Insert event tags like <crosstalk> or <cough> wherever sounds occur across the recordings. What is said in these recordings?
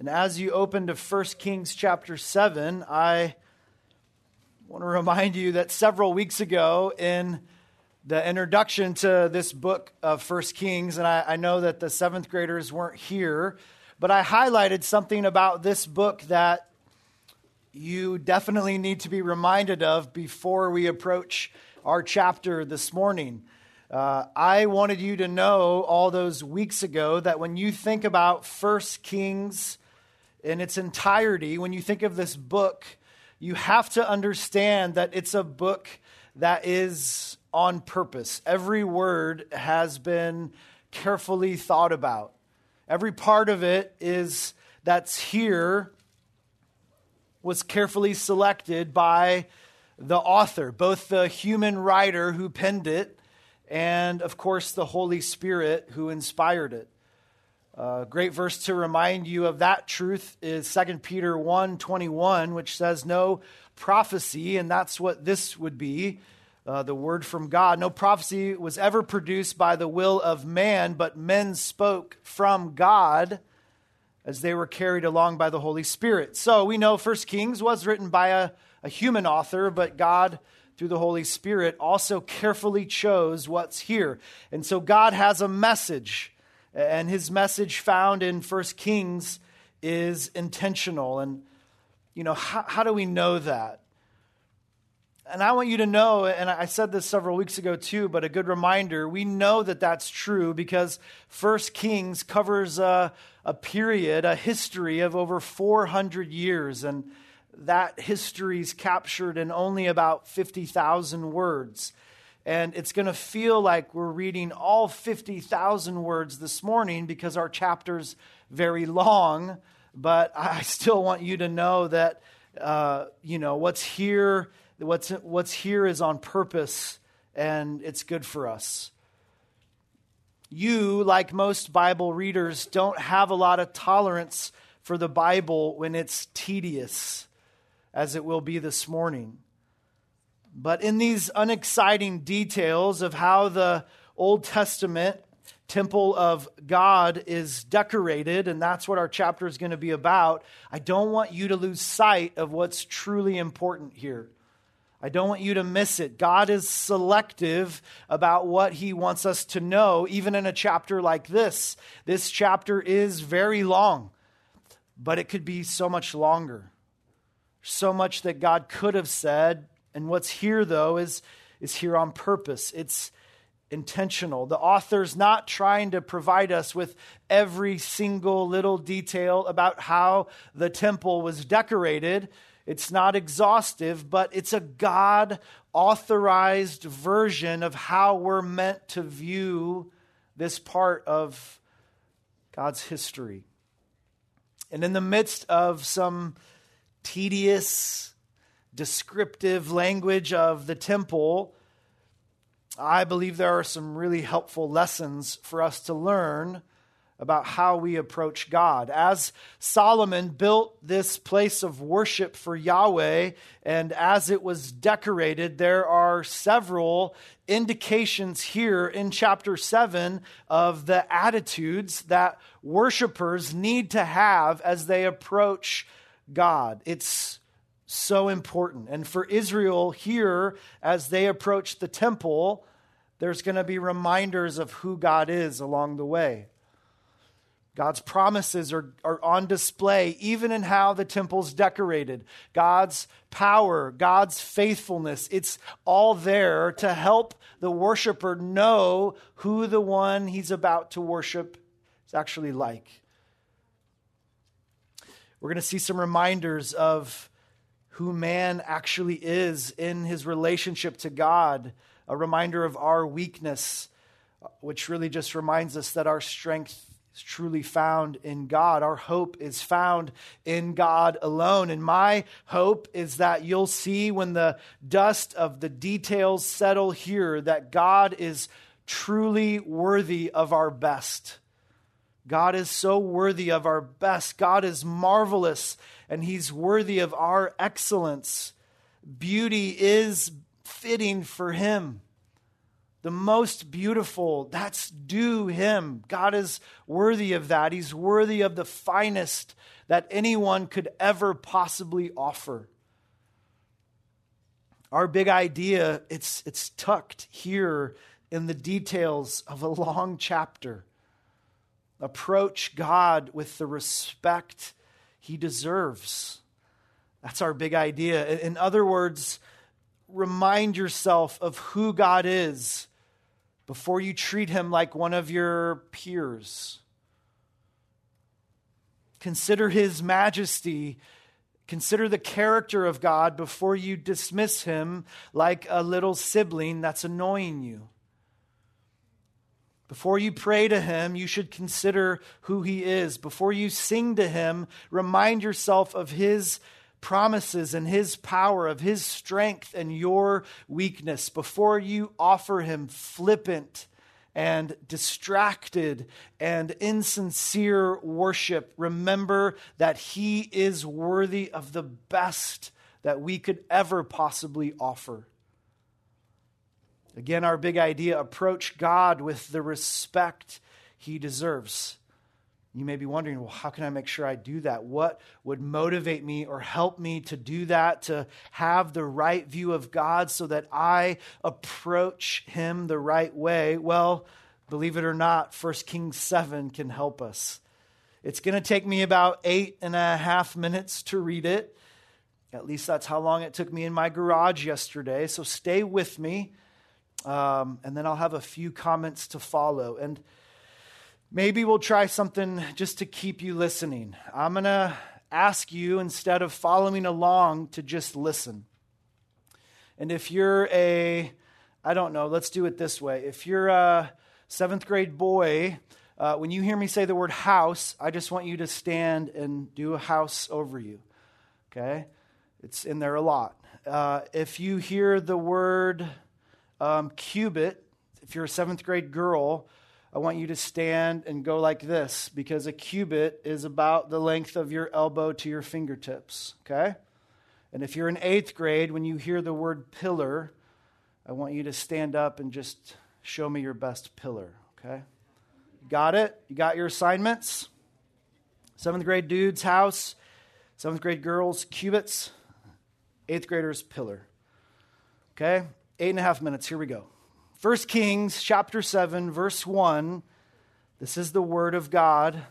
And as you open to 1 Kings chapter 7, I want to remind you that several weeks ago in the introduction to this book of 1 Kings, and I, I know that the seventh graders weren't here, but I highlighted something about this book that you definitely need to be reminded of before we approach our chapter this morning. Uh, I wanted you to know all those weeks ago that when you think about First Kings in its entirety, when you think of this book, you have to understand that it's a book that is on purpose. Every word has been carefully thought about. Every part of it is that's here was carefully selected by the author, both the human writer who penned it and, of course, the Holy Spirit who inspired it. A great verse to remind you of that truth is 2 Peter 1 21, which says, No prophecy, and that's what this would be uh, the word from God. No prophecy was ever produced by the will of man, but men spoke from God as they were carried along by the Holy Spirit. So we know First Kings was written by a, a human author, but God, through the Holy Spirit, also carefully chose what's here. And so God has a message and his message found in First Kings is intentional. And, you know, how, how do we know that? And I want you to know, and I said this several weeks ago too, but a good reminder we know that that's true because First Kings covers a, a period, a history of over 400 years. And that history is captured in only about 50,000 words. And it's going to feel like we're reading all 50,000 words this morning because our chapter's very long. But <laughs> I still want you to know that, uh, you know, what's here, what's, what's here is on purpose and it's good for us. You, like most Bible readers, don't have a lot of tolerance for the Bible when it's tedious, as it will be this morning. But in these unexciting details of how the Old Testament temple of God is decorated, and that's what our chapter is going to be about, I don't want you to lose sight of what's truly important here. I don't want you to miss it. God is selective about what he wants us to know, even in a chapter like this. This chapter is very long, but it could be so much longer. So much that God could have said and what's here, though, is, is here on purpose. It's intentional. The author's not trying to provide us with every single little detail about how the temple was decorated. It's not exhaustive, but it's a God authorized version of how we're meant to view this part of God's history. And in the midst of some tedious, descriptive language of the temple, I believe there are some really helpful lessons for us to learn about how we approach God. As Solomon built this place of worship for Yahweh, and as it was decorated, there are several indications here in chapter 7 of the attitudes that worshipers need to have as they approach God. It's so important. And for Israel here, as they approach the temple, there's going to be reminders of who God is along the way. God's promises are, are on display even in how the temple's decorated. God's power, God's faithfulness, it's all there to help the worshiper know who the one he's about to worship is actually like. We're going to see some reminders of who man actually is in his relationship to God, a reminder of our weakness, which really just reminds us that our strength is truly found in God. Our hope is found in God alone. And my hope is that you'll see when the dust of the details settle here that God is truly worthy of our best. God is so worthy of our best. God is marvelous and he's worthy of our excellence. Beauty is fitting for him. the most beautiful, that's due him. God is worthy of that. He's worthy of the finest that anyone could ever possibly offer. Our big idea, it's, it's tucked here in the details of a long chapter. Approach God with the respect he deserves. That's our big idea. In other words, remind yourself of who God is before you treat him like one of your peers. Consider his majesty. Consider the character of God before you dismiss him like a little sibling that's annoying you. Before you pray to him, you should consider who he is. Before you sing to him, remind yourself of his promises and his power, of his strength and your weakness, before you offer him flippant and distracted and insincere worship, remember that he is worthy of the best that we could ever possibly offer. Again, our big idea approach God with the respect he deserves. You may be wondering, well, how can I make sure I do that? What would motivate me or help me to do that, to have the right view of God so that I approach Him the right way? Well, believe it or not, 1 Kings 7 can help us. It's going to take me about eight and a half minutes to read it. At least that's how long it took me in my garage yesterday. So stay with me, um, and then I'll have a few comments to follow. And Maybe we'll try something just to keep you listening. I'm going to ask you, instead of following along, to just listen. And if you're a, I don't know, let's do it this way. If you're a seventh grade boy, uh, when you hear me say the word house, I just want you to stand and do a house over you. Okay? It's in there a lot. Uh, if you hear the word um, cubit, if you're a seventh grade girl, I want you to stand and go like this because a cubit is about the length of your elbow to your fingertips, okay? And if you're in eighth grade, when you hear the word pillar, I want you to stand up and just show me your best pillar, okay? Got it? You got your assignments? Seventh grade dudes, house. Seventh grade girls, cubits. Eighth graders, pillar. Okay? Eight and a half minutes. Here we go. 1 Kings chapter 7 verse 1. This is the word of God.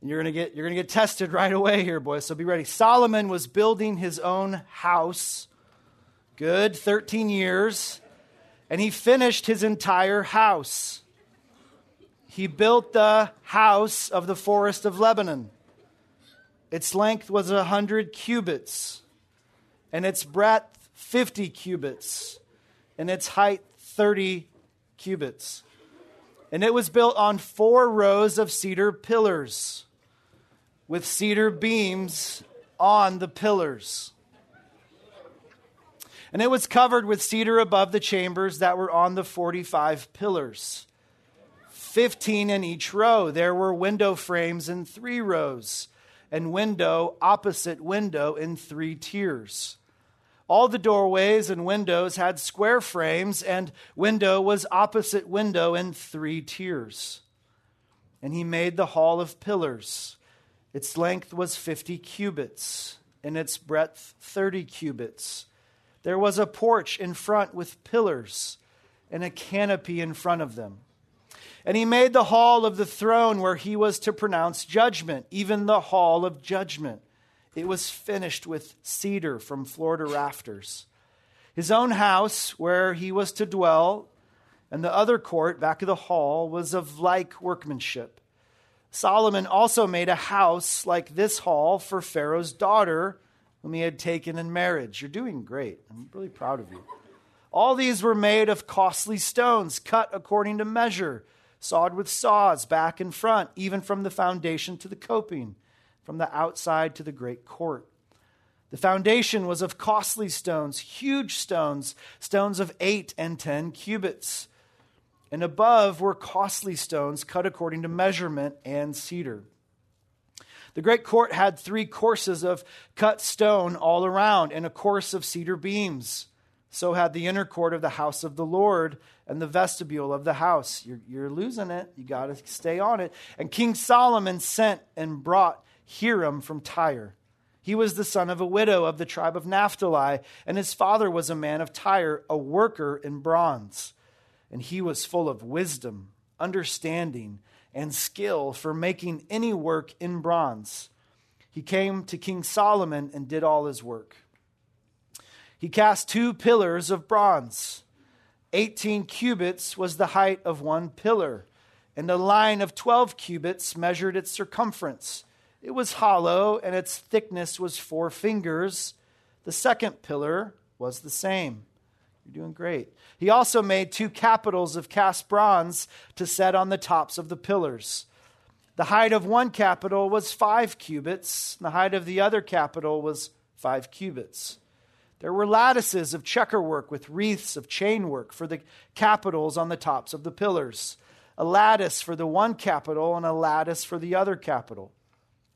And you're going to get you're going to get tested right away here, boys. So be ready. Solomon was building his own house. Good, 13 years. And he finished his entire house. He built the house of the forest of Lebanon. Its length was a 100 cubits, and its breadth 50 cubits, and its height 30 cubits. And it was built on four rows of cedar pillars with cedar beams on the pillars. And it was covered with cedar above the chambers that were on the 45 pillars, 15 in each row. There were window frames in three rows, and window opposite window in three tiers. All the doorways and windows had square frames, and window was opposite window in three tiers. And he made the hall of pillars. Its length was 50 cubits, and its breadth 30 cubits. There was a porch in front with pillars, and a canopy in front of them. And he made the hall of the throne where he was to pronounce judgment, even the hall of judgment. It was finished with cedar from to rafters. His own house, where he was to dwell, and the other court back of the hall was of like workmanship. Solomon also made a house like this hall for Pharaoh's daughter, whom he had taken in marriage. You're doing great. I'm really proud of you. All these were made of costly stones, cut according to measure, sawed with saws back and front, even from the foundation to the coping from the outside to the great court. The foundation was of costly stones, huge stones, stones of eight and ten cubits. And above were costly stones cut according to measurement and cedar. The great court had three courses of cut stone all around and a course of cedar beams. So had the inner court of the house of the Lord and the vestibule of the house. You're, you're losing it. You got to stay on it. And King Solomon sent and brought Hiram from Tyre. He was the son of a widow of the tribe of Naphtali, and his father was a man of Tyre, a worker in bronze. And he was full of wisdom, understanding, and skill for making any work in bronze. He came to King Solomon and did all his work. He cast two pillars of bronze. 18 cubits was the height of one pillar, and a line of 12 cubits measured its circumference. It was hollow, and its thickness was four fingers. The second pillar was the same. You're doing great. He also made two capitals of cast bronze to set on the tops of the pillars. The height of one capital was five cubits, the height of the other capital was five cubits. There were lattices of checkerwork with wreaths of chainwork for the capitals on the tops of the pillars, a lattice for the one capital and a lattice for the other capital.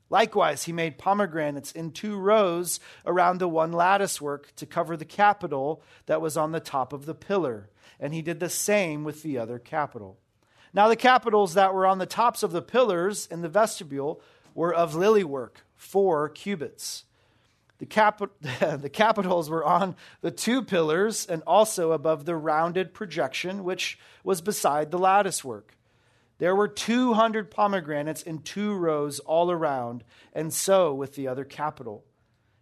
Likewise, he made pomegranates in two rows around the one lattice work to cover the capital that was on the top of the pillar, and he did the same with the other capital. Now, the capitals that were on the tops of the pillars in the vestibule were of lily work, four cubits. The, cap- <laughs> the capitals were on the two pillars and also above the rounded projection, which was beside the lattice work. There were 200 pomegranates in two rows all around, and so with the other capital.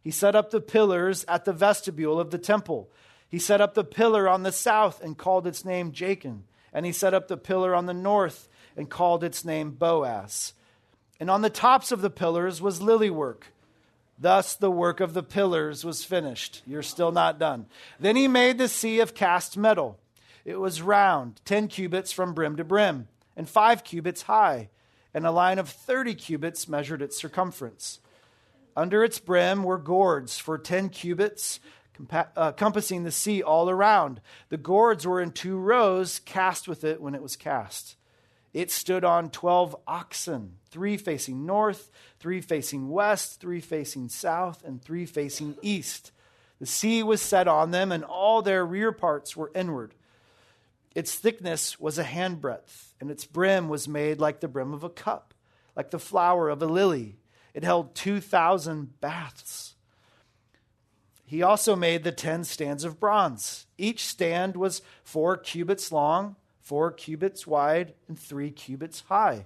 He set up the pillars at the vestibule of the temple. He set up the pillar on the south and called its name Jachin. And he set up the pillar on the north and called its name Boaz. And on the tops of the pillars was lily work Thus the work of the pillars was finished. You're still not done. Then he made the sea of cast metal. It was round, 10 cubits from brim to brim, and 5 cubits high, and a line of 30 cubits measured its circumference. Under its brim were gourds for 10 cubits, uh, compassing the sea all around. The gourds were in two rows, cast with it when it was cast. It stood on 12 oxen, three facing north, three facing west, three facing south, and three facing east. The sea was set on them, and all their rear parts were inward. Its thickness was a handbreadth, and its brim was made like the brim of a cup, like the flower of a lily. It held 2,000 baths. He also made the ten stands of bronze. Each stand was four cubits long four cubits wide and three cubits high.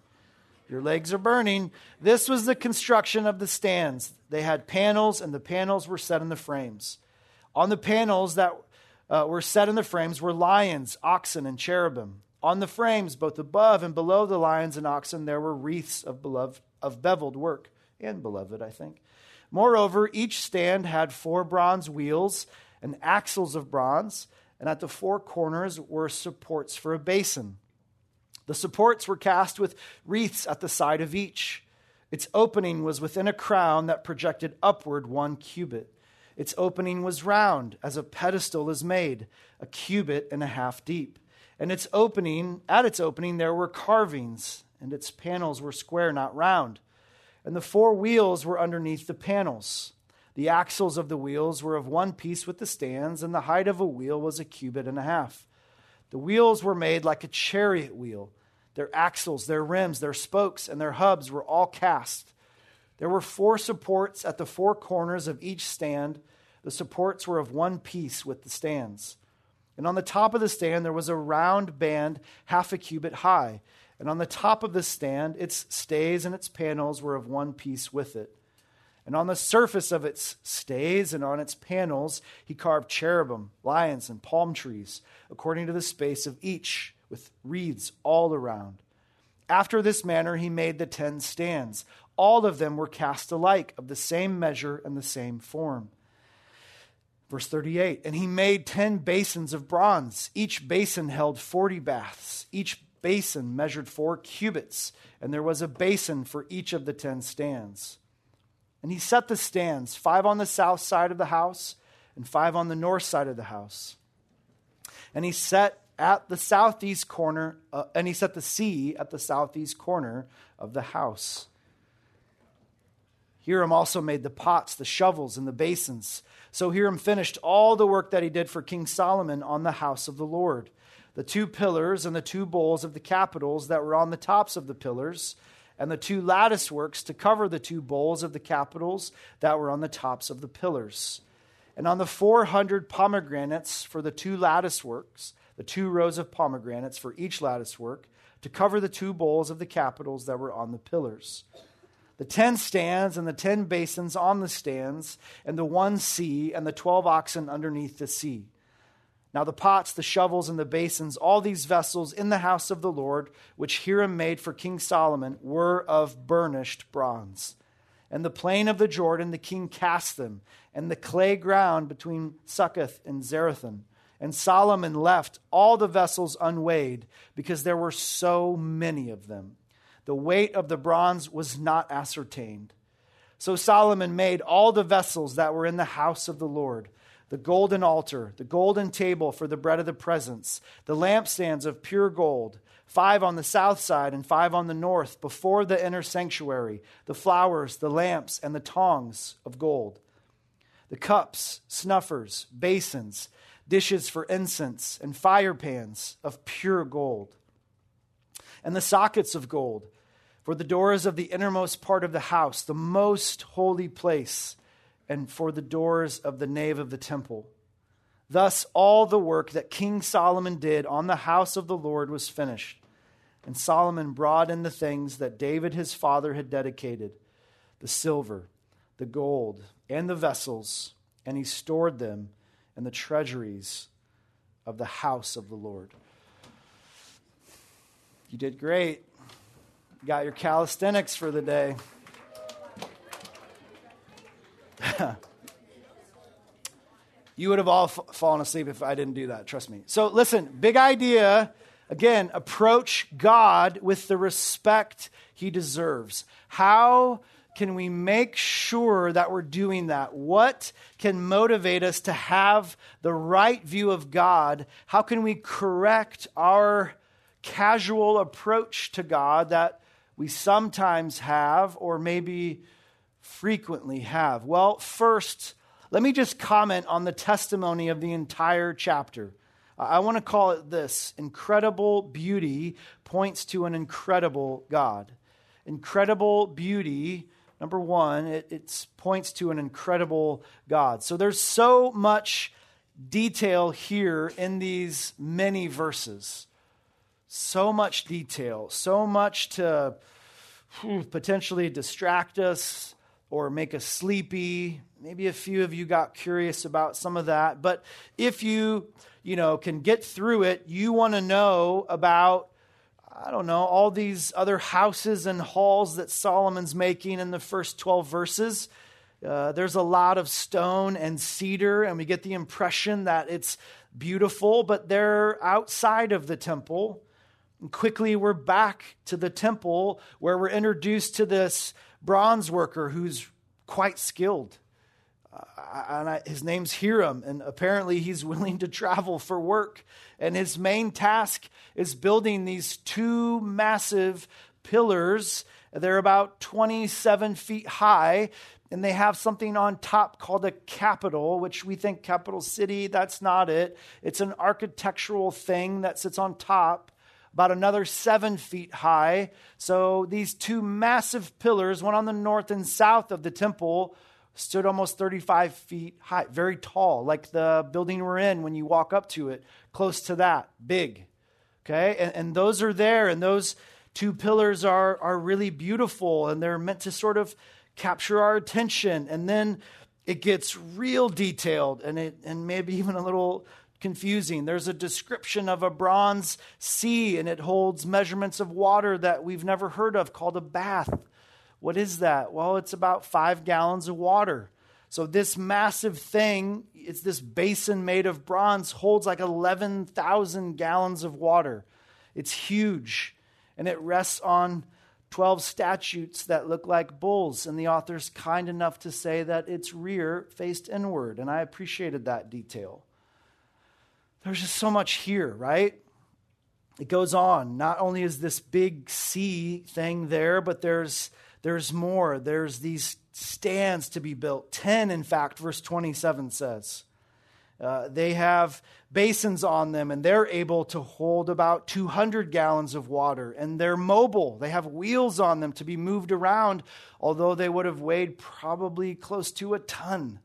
Your legs are burning. This was the construction of the stands. They had panels, and the panels were set in the frames. On the panels that uh, were set in the frames were lions, oxen, and cherubim. On the frames, both above and below the lions and oxen, there were wreaths of, beloved, of beveled work, and beloved, I think. Moreover, each stand had four bronze wheels and axles of bronze and at the four corners were supports for a basin. The supports were cast with wreaths at the side of each. Its opening was within a crown that projected upward one cubit. Its opening was round, as a pedestal is made, a cubit and a half deep. And its opening, at its opening, there were carvings, and its panels were square, not round. And the four wheels were underneath the panels. The axles of the wheels were of one piece with the stands, and the height of a wheel was a cubit and a half. The wheels were made like a chariot wheel. Their axles, their rims, their spokes, and their hubs were all cast. There were four supports at the four corners of each stand. The supports were of one piece with the stands. And on the top of the stand, there was a round band half a cubit high. And on the top of the stand, its stays and its panels were of one piece with it. And on the surface of its stays and on its panels, he carved cherubim, lions, and palm trees, according to the space of each, with wreaths all around. After this manner, he made the ten stands. All of them were cast alike, of the same measure and the same form. Verse 38 And he made ten basins of bronze. Each basin held forty baths. Each basin measured four cubits, and there was a basin for each of the ten stands. And he set the stands, five on the south side of the house and five on the north side of the house. And he set at the southeast corner, uh, and he set the sea at the southeast corner of the house. Hiram also made the pots, the shovels, and the basins. So Hiram finished all the work that he did for King Solomon on the house of the Lord. The two pillars and the two bowls of the capitals that were on the tops of the pillars, and the two lattice works to cover the two bowls of the capitals that were on the tops of the pillars. And on the 400 pomegranates for the two lattice works, the two rows of pomegranates for each lattice work, to cover the two bowls of the capitals that were on the pillars the ten stands and the ten basins on the stands, and the one sea and the twelve oxen underneath the sea. Now, the pots, the shovels, and the basins, all these vessels in the house of the Lord, which Hiram made for King Solomon, were of burnished bronze. And the plain of the Jordan, the king cast them, and the clay ground between Succoth and Zarethan. And Solomon left all the vessels unweighed, because there were so many of them the weight of the bronze was not ascertained. So Solomon made all the vessels that were in the house of the Lord the golden altar, the golden table for the bread of the presence, the lampstands of pure gold, five on the south side and five on the north, before the inner sanctuary, the flowers, the lamps, and the tongs of gold, the cups, snuffers, basins, dishes for incense, and fire pans of pure gold and the sockets of gold for the doors of the innermost part of the house, the most holy place, and for the doors of the nave of the temple. Thus, all the work that King Solomon did on the house of the Lord was finished. And Solomon brought in the things that David his father had dedicated the silver, the gold, and the vessels, and he stored them in the treasuries of the house of the Lord. You did great. Got your calisthenics for the day. <laughs> you would have all f- fallen asleep if I didn't do that, trust me. So, listen, big idea. Again, approach God with the respect he deserves. How can we make sure that we're doing that? What can motivate us to have the right view of God? How can we correct our casual approach to God that we sometimes have or maybe frequently have? Well, first, let me just comment on the testimony of the entire chapter. I want to call it this incredible beauty points to an incredible God. Incredible beauty, number one, it, it points to an incredible God. So there's so much detail here in these many verses so much detail, so much to potentially distract us or make us sleepy. Maybe a few of you got curious about some of that, but if you, you know, can get through it, you want to know about I don't know, all these other houses and halls that Solomon's making in the first 12 verses. Uh, there's a lot of stone and cedar, and we get the impression that it's beautiful, but they're outside of the temple. And quickly, we're back to the temple where we're introduced to this bronze worker who's quite skilled. Uh, and I, his name's Hiram, and apparently he's <laughs> willing to travel for work. And his main task is building these two massive pillars. They're about 27 feet high, and they have something on top called a capital, which we think capital city. That's not it. It's an architectural thing that sits on top about another seven feet high. So these two massive pillars, one on the north and south of the temple, stood almost 35 feet high, very tall, like the building we're in when you walk up to it, close to that, big. Okay? And, and those are there, and those two pillars are, are really beautiful, and they're meant to sort of capture our attention. And then it gets real detailed and it and maybe even a little confusing. There's a description of a bronze sea, and it holds measurements of water that we've never heard of called a bath. What is that? Well, it's about five gallons of water. So, this massive thing, it's this basin made of bronze, holds like 11,000 gallons of water. It's huge, and it rests on 12 statues that look like bulls. And the author's kind enough to say that its rear faced inward, and I appreciated that detail. There's just so much here, right? it goes on. Not only is this big sea thing there, but there's, there's more. There's these stands to be built. 10, in fact, verse 27 says. Uh, they have basins on them, and they're able to hold about 200 gallons of water. And they're mobile. They have wheels on them to be moved around, although they would have weighed probably close to a ton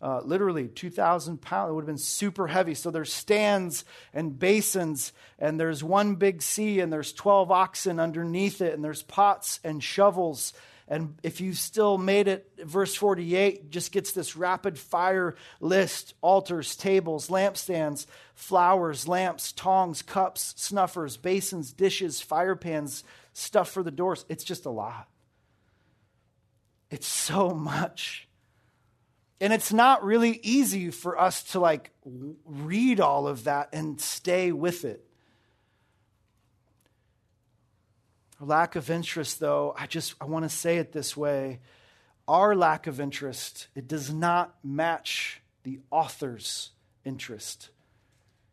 uh, literally 2,000 pounds. It would have been super heavy. So there's stands and basins, and there's one big sea, and there's 12 oxen underneath it, and there's pots and shovels. And if you still made it, verse 48 just gets this rapid fire list altars, tables, lampstands, flowers, lamps, tongs, cups, snuffers, basins, dishes, fire pans, stuff for the doors. It's just a lot. It's so <laughs> much. And it's not really easy for us to like read all of that and stay with it. lack of interest, though, I just I want to say it this way. Our lack of interest, it does not match the author's interest.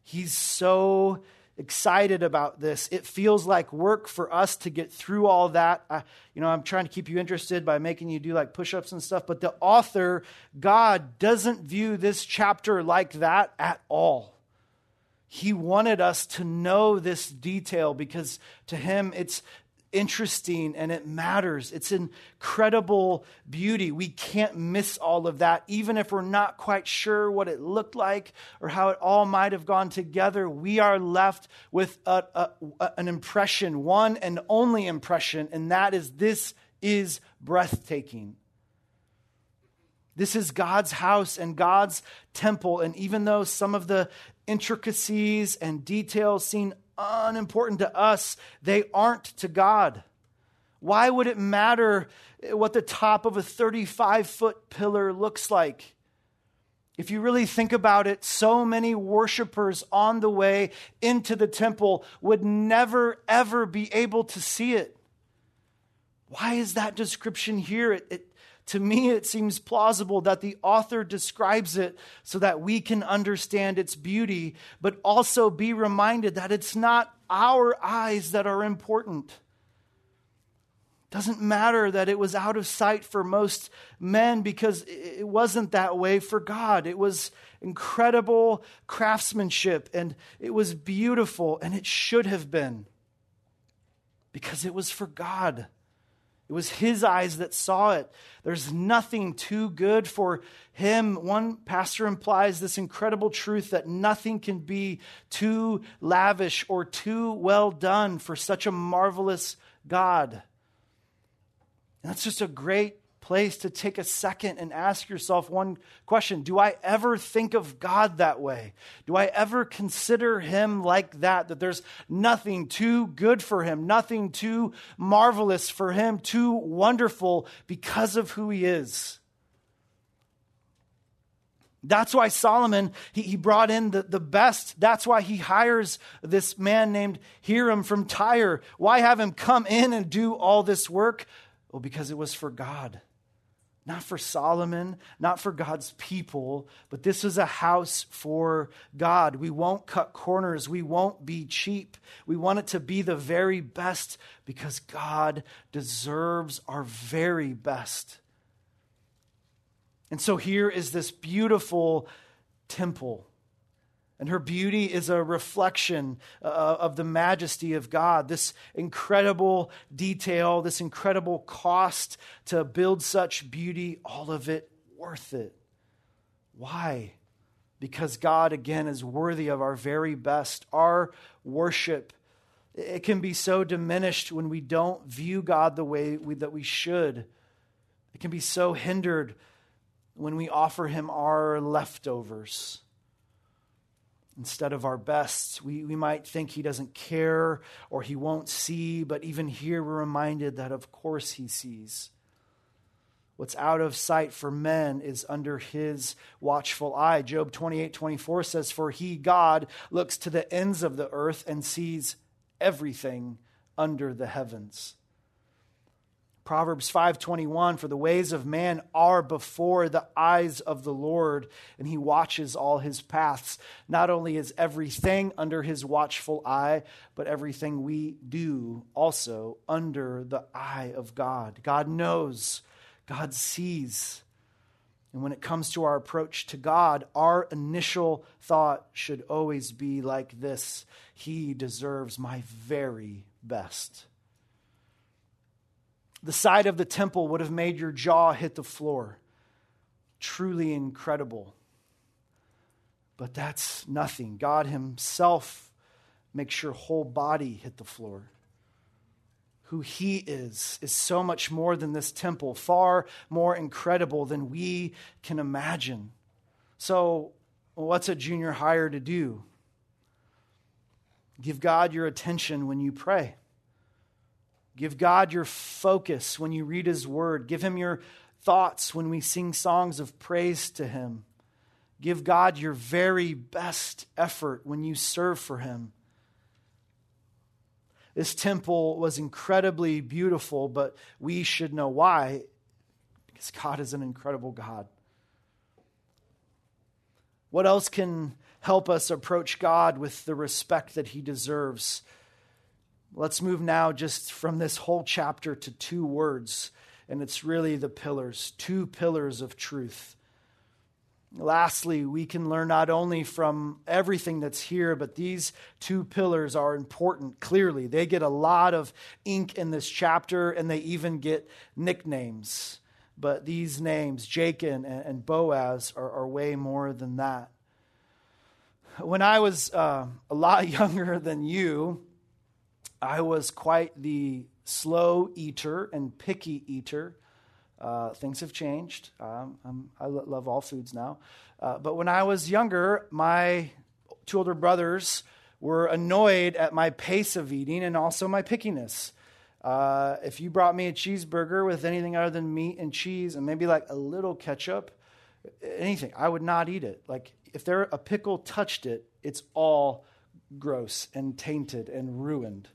He's so excited about this. It feels like work for us to get through all that. I, you know, I'm trying to keep you interested by making you do like push ups and stuff, but the author, God, doesn't view this chapter like that at all. He wanted us to know this detail because to him it's interesting and it matters. It's incredible beauty. We can't miss all of that. Even if we're not quite sure what it looked like or how it all might have gone together, we are left with a, a, an impression, one and only impression, and that is this is breathtaking. This is God's house and God's temple. And even though some of the intricacies and details seem unimportant to us, they aren't to God. Why would it matter what the top of a 35 foot pillar looks like? If you really think about it, so many worshipers on the way into the temple would never, ever be able to see it. Why is that description here? It, it, to me, it seems plausible that the author describes it so that we can understand its beauty, but also be reminded that it's not our eyes that are important. Doesn't matter that it was out of sight for most men because it wasn't that way for God. It was incredible craftsmanship and it was beautiful and it should have been because it was for God. It was his eyes that saw it. There's nothing too good for him. One pastor implies this incredible truth that nothing can be too lavish or too well done for such a marvelous God. And that's just a great place to take a second and ask yourself one question Do I ever think of God that way? Do I ever consider Him like that? That there's nothing too good for Him, nothing too marvelous for Him, too wonderful because of who He is? That's why Solomon, he, he brought in the, the best. That's why he hires this man named Hiram from Tyre. Why have him come in and do all this work? Well, because it was for God. Not for Solomon, not for God's people, but this is a house for God. We won't cut corners. We won't be cheap. We want it to be the very best because God deserves our very best. And so here is this beautiful temple and her beauty is a reflection uh, of the majesty of God. This incredible detail, this incredible cost to build such beauty, all of it worth it. Why? Because God, again, is worthy of our very best. Our worship, it can be so diminished when we don't view God the way we, that we should. It can be so hindered when we offer Him our leftovers instead of our best. We, we might think he doesn't care or he won't see, but even here we're reminded that of course he sees. What's out of sight for men is under his watchful eye. Job 28 24 says, For he, God, looks to the ends of the earth and sees everything under the heavens. Proverbs 5:21 for the ways of man are before the eyes of the Lord and he watches all his paths. Not only is everything under his watchful eye, but everything we do also under the eye of God. God knows, God sees. And when it comes to our approach to God, our initial thought should always be like this He deserves my very best. The side of the temple would have made your jaw hit the floor. Truly incredible. But that's nothing. God Himself makes your whole body hit the floor. Who He is is so much more than this temple, far more incredible than we can imagine. So, what's a junior higher to do? Give God your attention when you pray. Give God your focus when you read His Word. Give Him your thoughts when we sing songs of praise to Him. Give God your very best effort when you serve for Him. This temple was incredibly beautiful, but we should know why, because God is an incredible God. What else can help us approach God with the respect that He deserves? Let's move now just from this whole chapter to two words, and it's really the pillars, two pillars of truth. Lastly, we can learn not only from everything that's here, but these two pillars are important clearly. They get a lot of ink in this chapter, and they even get nicknames. But these names, Jachin and Boaz, are, are way more than that. When I was uh, a lot <laughs> younger than you, I was quite the slow eater and picky eater. Uh, things have changed. Um, i love all foods now. Uh, but when I was younger, my two older brothers were annoyed at my pace of eating and also my pickiness. Uh, if you brought me a cheeseburger with anything other than meat and cheese and maybe like a little ketchup, anything, I would not eat it. Like if there a pickle touched it, it's all gross and tainted and ruined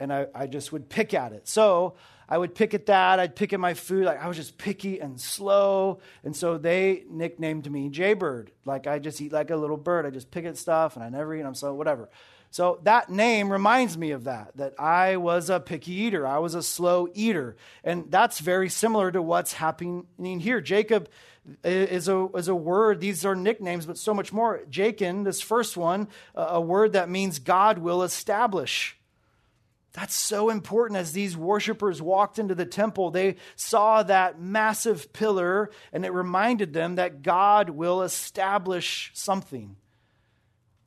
and I, I just would pick at it. So I would pick at that. I'd pick at my food. Like I was just picky and slow. And so they nicknamed me Jaybird. Like I just eat like a little bird. I just pick at stuff and I never eat. I'm so whatever. So that name reminds me of that, that I was a picky eater. I was a slow eater. And that's very similar to what's happening here. Jachin is a, is a word, these are nicknames, but so much more. Jachin, this first one, a word that means God will establish. That's so important. As these worshipers walked into the temple, they saw that massive pillar, and it reminded them that God will establish something.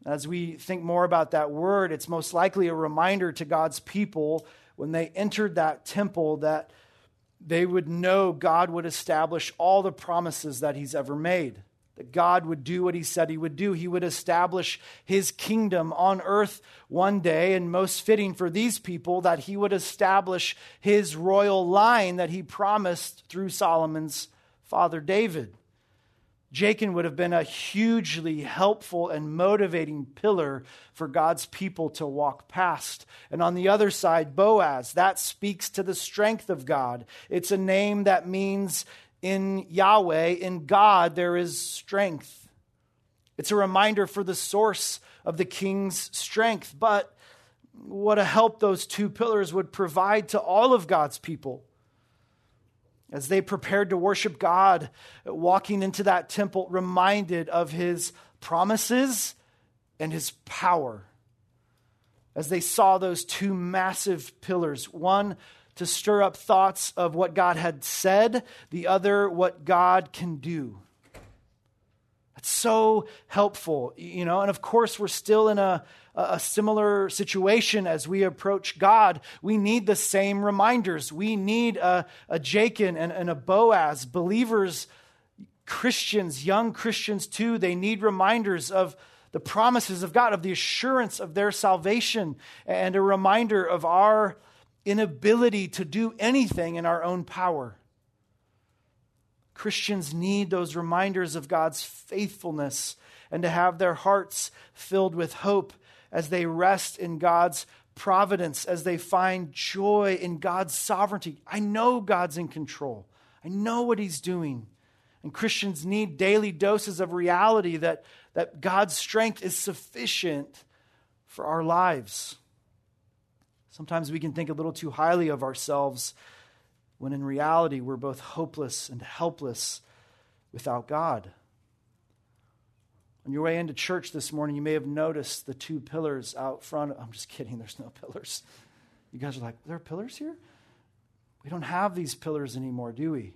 As we think more about that word, it's most likely a reminder to God's people when they entered that temple that they would know God would establish all the promises that He's ever made that God would do what he said he would do. He would establish his kingdom on earth one day, and most fitting for these people, that he would establish his royal line that he promised through Solomon's father David. Jachin would have been a hugely helpful and motivating pillar for God's people to walk past. And on the other side, Boaz, that speaks to the strength of God. It's a name that means in Yahweh, in God, there is strength. It's a reminder for the source of the king's strength. But what a help those two pillars would provide to all of God's people. As they prepared to worship God, walking into that temple, reminded of his promises and his power. As they saw those two massive pillars, one to stir up thoughts of what God had said, the other, what God can do. That's so helpful, you know. And of course, we're still in a, a similar situation as we approach God. We need the same reminders. We need a, a Jachin and, and a Boaz. Believers, Christians, young Christians too, they need reminders of the promises of God, of the assurance of their salvation, and a reminder of our inability to do anything in our own power. Christians need those reminders of God's faithfulness and to have their hearts filled with hope as they rest in God's providence, as they find joy in God's sovereignty. I know God's in control, I know what He's doing. And Christians need daily doses of reality that, that God's strength is sufficient for our lives. Sometimes we can think a little too highly of ourselves when in reality we're both hopeless and helpless without God. On your way into church this morning, you may have noticed the two pillars out front. I'm just kidding, there's no <laughs> pillars. You guys are like, there are pillars here? We don't have these pillars anymore, do we?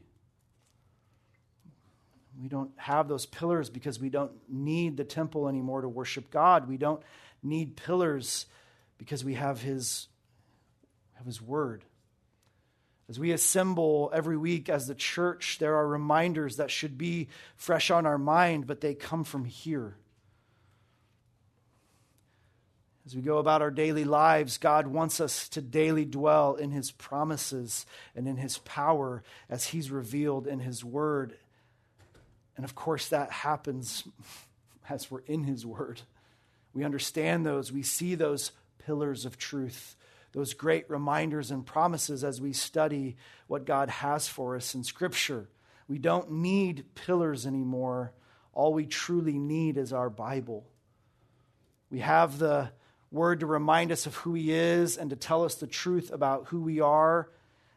We don't have those pillars because we don't need the temple anymore to worship God. We don't need pillars because we have His, have his Word. As we assemble every week as the church, there are reminders that should be fresh on our mind, but they come from here. As we go about our daily lives, God wants us to daily dwell in His promises and in His power as He's revealed in His Word. And of course, that happens <laughs> as we're in His Word. We understand those, we see those pillars of truth those great reminders and promises as we study what God has for us in Scripture. We don't need pillars anymore. All we truly need is our Bible. We have the Word to remind us of who He is and to tell us the truth about who we are.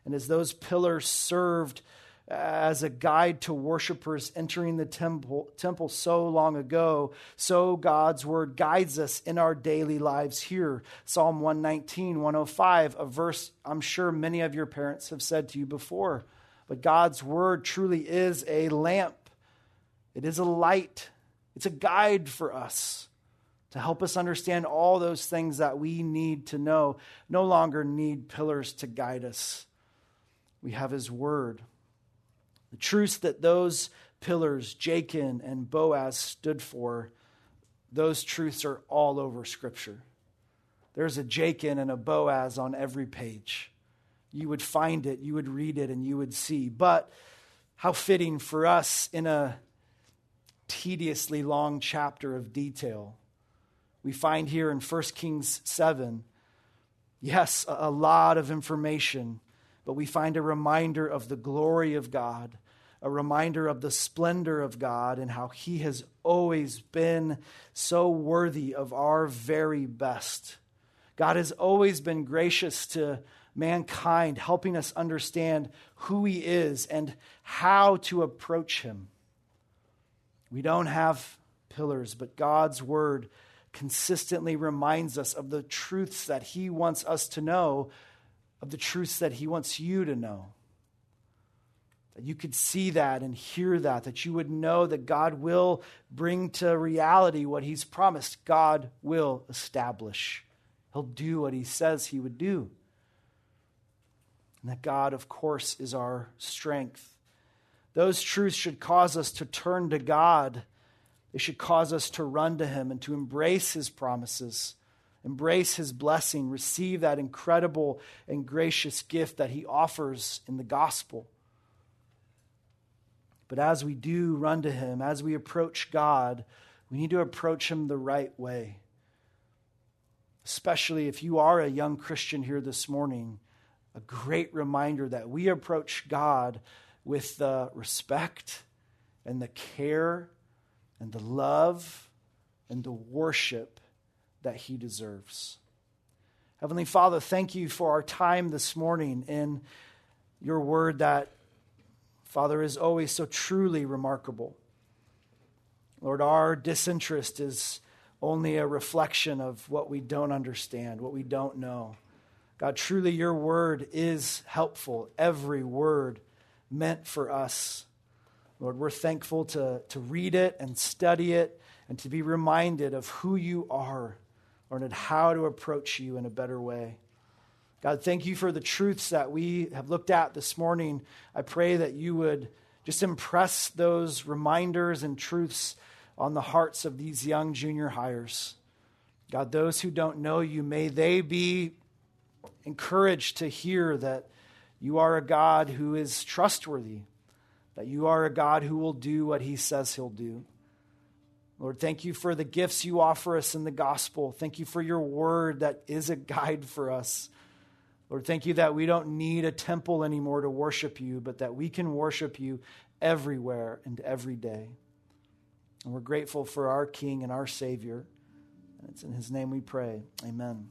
And as those pillars served as a guide to worshipers entering the temple, temple so long ago, so God's word guides us in our daily lives here. Psalm 119, 105, a verse I'm sure many of your parents have said to you before. But God's word truly is a lamp, it is a light, it's a guide for us to help us understand all those things that we need to know. No longer need pillars to guide us. We have His Word. The truths that those pillars, Jachin and Boaz, stood for, those truths are all over Scripture. There's a Jachin and a Boaz on every page. You would find it, you would read it, and you would see. But how fitting for us in a tediously long chapter of detail. We find here in 1 Kings 7, yes, a lot of information but we find a reminder of the glory of God, a reminder of the splendor of God, and how He has always been so worthy of our very best. God has always been gracious to mankind, helping us understand who He is and how to approach Him. We don't have pillars, but God's Word consistently reminds us of the truths that He wants us to know of the truths that He wants you to know. That you could see that and hear that, that you would know that God will bring to reality what He's promised. God will establish, He'll do what He says He would do. And that God, of course, is our strength. Those truths should cause us to turn to God. They should cause us to run to Him and to embrace His promises embrace his blessing, receive that incredible and gracious gift that he offers in the gospel. But as we do run to him, as we approach God, we need to approach him the right way. Especially if you are a young Christian here this morning, a great reminder that we approach God with the respect and the care and the love and the worship that he deserves. Heavenly Father, thank you for our time this morning in your word that, Father, is always so truly remarkable. Lord, our disinterest is only a reflection of what we don't understand, what we don't know. God, truly, your word is helpful. Every word meant for us. Lord, we're thankful to, to read it and study it and to be reminded of who you are learned how to approach you in a better way. God, thank you for the truths that we have looked at this morning. I pray that you would just impress those reminders and truths on the hearts of these young junior highers. God, those who don't know you, may they be encouraged to hear that you are a God who is trustworthy, that you are a God who will do what he says he'll do. Lord, thank you for the gifts you offer us in the gospel. Thank you for your word that is a guide for us. Lord, thank you that we don't need a temple anymore to worship you, but that we can worship you everywhere and every day. And we're grateful for our King and our Savior. And it's in his name we pray. Amen.